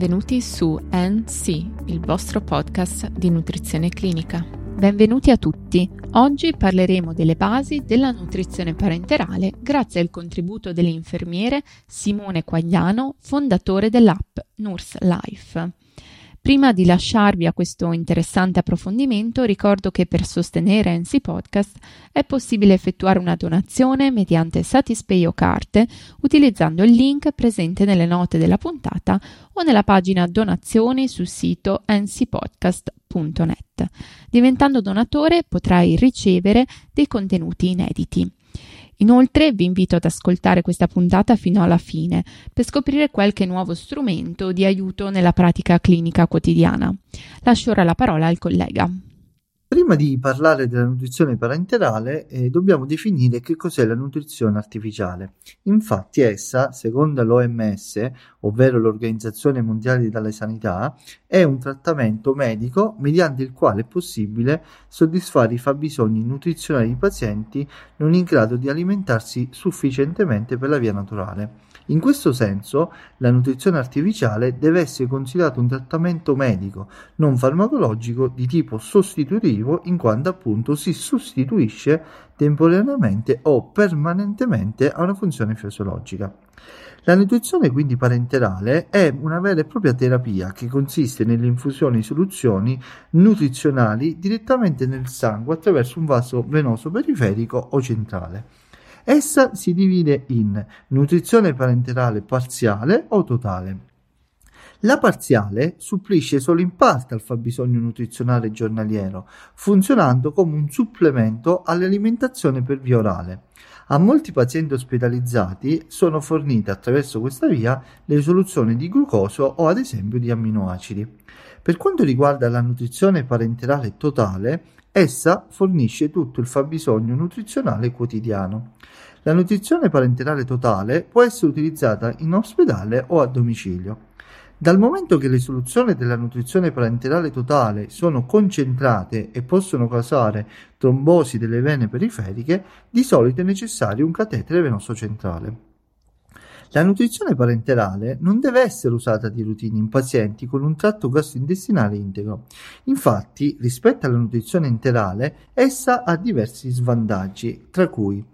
benvenuti su NC, il vostro podcast di nutrizione clinica. Benvenuti a tutti. Oggi parleremo delle basi della nutrizione parenterale grazie al contributo dell'infermiere Simone Quagliano, fondatore dell'app Nurse Life. Prima di lasciarvi a questo interessante approfondimento, ricordo che per sostenere NC Podcast è possibile effettuare una donazione mediante Satispay o carte utilizzando il link presente nelle note della puntata o nella pagina donazioni sul sito ncpodcast.net. Diventando donatore potrai ricevere dei contenuti inediti. Inoltre vi invito ad ascoltare questa puntata fino alla fine per scoprire qualche nuovo strumento di aiuto nella pratica clinica quotidiana. Lascio ora la parola al collega. Prima di parlare della nutrizione parenterale eh, dobbiamo definire che cos'è la nutrizione artificiale. Infatti essa, secondo l'OMS, ovvero l'Organizzazione Mondiale della Sanità, è un trattamento medico mediante il quale è possibile soddisfare i fabbisogni nutrizionali di pazienti non in grado di alimentarsi sufficientemente per la via naturale. In questo senso, la nutrizione artificiale deve essere considerata un trattamento medico, non farmacologico di tipo sostitutivo, in quanto appunto si sostituisce temporaneamente o permanentemente a una funzione fisiologica. La nutrizione quindi parenterale è una vera e propria terapia che consiste nell'infusione di soluzioni nutrizionali direttamente nel sangue attraverso un vaso venoso periferico o centrale. Essa si divide in nutrizione parenterale parziale o totale. La parziale supplisce solo in parte al fabbisogno nutrizionale giornaliero, funzionando come un supplemento all'alimentazione per via orale. A molti pazienti ospedalizzati sono fornite attraverso questa via le soluzioni di glucosio o ad esempio di amminoacidi. Per quanto riguarda la nutrizione parenterale totale, essa fornisce tutto il fabbisogno nutrizionale quotidiano. La nutrizione parenterale totale può essere utilizzata in ospedale o a domicilio. Dal momento che le soluzioni della nutrizione parenterale totale sono concentrate e possono causare trombosi delle vene periferiche, di solito è necessario un catetere venoso centrale. La nutrizione parenterale non deve essere usata di routine in pazienti con un tratto gastrointestinale integro. Infatti, rispetto alla nutrizione enterale, essa ha diversi svantaggi, tra cui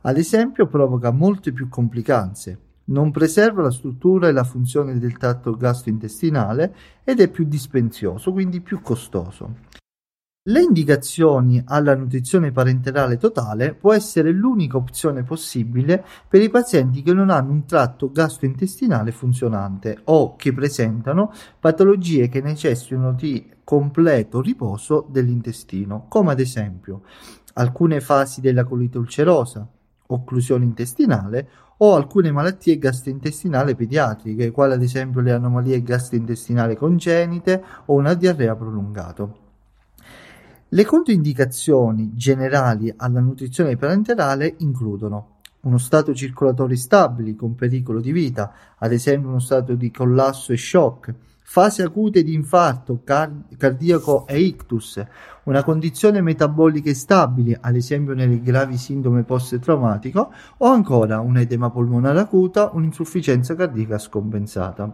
ad esempio provoca molte più complicanze, non preserva la struttura e la funzione del tratto gastrointestinale ed è più dispendioso, quindi più costoso. Le indicazioni alla nutrizione parenterale totale può essere l'unica opzione possibile per i pazienti che non hanno un tratto gastrointestinale funzionante o che presentano patologie che necessitano di completo riposo dell'intestino, come ad esempio alcune fasi della colite ulcerosa, occlusione intestinale o alcune malattie gastrointestinali pediatriche, quali ad esempio le anomalie gastrointestinali congenite o una diarrea prolungata. Le controindicazioni generali alla nutrizione parenterale includono uno stato circolatorio stabile con pericolo di vita, ad esempio uno stato di collasso e shock, fasi acute di infarto car- cardiaco e ictus, una condizione metabolica stabile, ad esempio nelle gravi sindrome post-traumatico, o ancora un edema polmonare acuta, un'insufficienza cardiaca scompensata.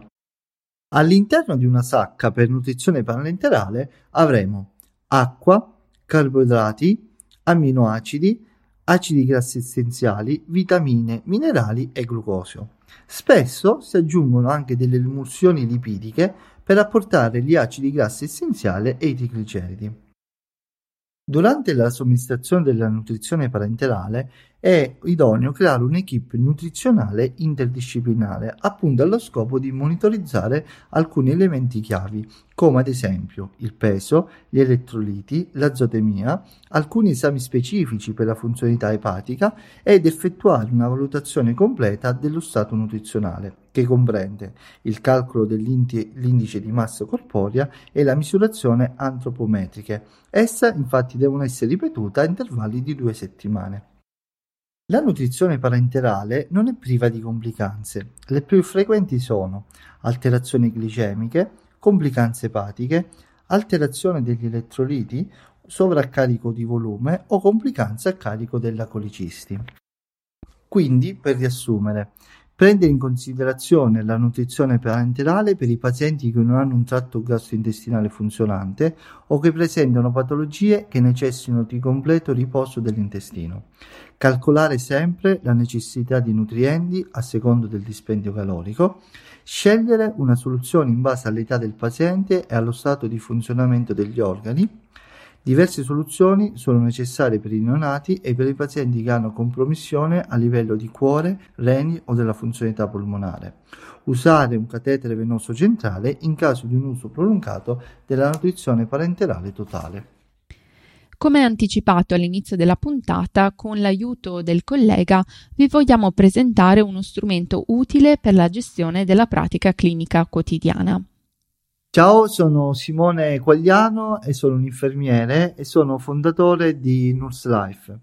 All'interno di una sacca per nutrizione parenterale avremo acqua, carboidrati, amminoacidi, acidi grassi essenziali, vitamine, minerali e glucosio. Spesso si aggiungono anche delle emulsioni lipidiche per apportare gli acidi grassi essenziali e i trigliceridi. Durante la somministrazione della nutrizione parenterale è idoneo creare un'equipe nutrizionale interdisciplinare, appunto allo scopo di monitorizzare alcuni elementi chiavi, come ad esempio il peso, gli elettroliti, l'azotemia, alcuni esami specifici per la funzionalità epatica ed effettuare una valutazione completa dello stato nutrizionale, che comprende il calcolo dell'indice di massa corporea e la misurazione antropometriche. Essa infatti devono essere ripetute a intervalli di due settimane. La nutrizione parenterale non è priva di complicanze. Le più frequenti sono alterazioni glicemiche, complicanze epatiche, alterazione degli elettroliti, sovraccarico di volume o complicanze a carico della colicisti. Quindi, per riassumere, Prende in considerazione la nutrizione parenterale per i pazienti che non hanno un tratto gastrointestinale funzionante o che presentano patologie che necessitano di completo riposo dell'intestino. Calcolare sempre la necessità di nutrienti a secondo del dispendio calorico. Scegliere una soluzione in base all'età del paziente e allo stato di funzionamento degli organi Diverse soluzioni sono necessarie per i neonati e per i pazienti che hanno compromissione a livello di cuore, reni o della funzionalità polmonare. Usare un catetere venoso centrale in caso di un uso prolungato della nutrizione parenterale totale. Come anticipato all'inizio della puntata, con l'aiuto del collega vi vogliamo presentare uno strumento utile per la gestione della pratica clinica quotidiana. Ciao, sono Simone Quagliano e sono un infermiere e sono fondatore di Nurse Life.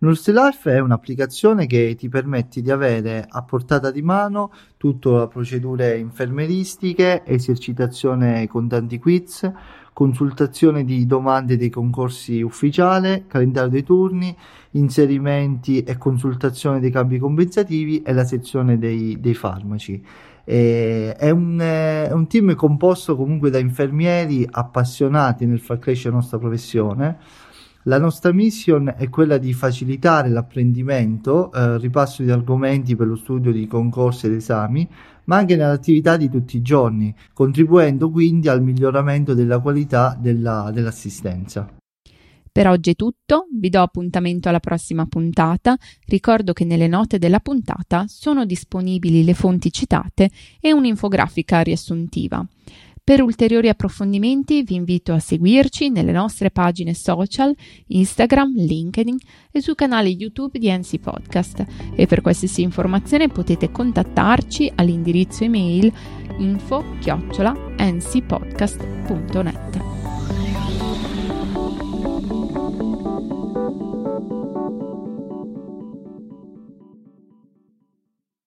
Nurse Life è un'applicazione che ti permette di avere a portata di mano tutte le procedure infermeristiche, esercitazione con tanti quiz, consultazione di domande dei concorsi ufficiali, calendario dei turni, inserimenti e consultazione dei cambi compensativi e la sezione dei, dei farmaci. E è, un, è un team composto comunque da infermieri appassionati nel far crescere la nostra professione. La nostra mission è quella di facilitare l'apprendimento, eh, ripasso di argomenti per lo studio di concorsi ed esami, ma anche nell'attività di tutti i giorni, contribuendo quindi al miglioramento della qualità della, dell'assistenza. Per oggi è tutto, vi do appuntamento alla prossima puntata, ricordo che nelle note della puntata sono disponibili le fonti citate e un'infografica riassuntiva. Per ulteriori approfondimenti vi invito a seguirci nelle nostre pagine social, Instagram, LinkedIn e sul canale YouTube di NC Podcast e per qualsiasi informazione potete contattarci all'indirizzo email info-ncpodcast.net.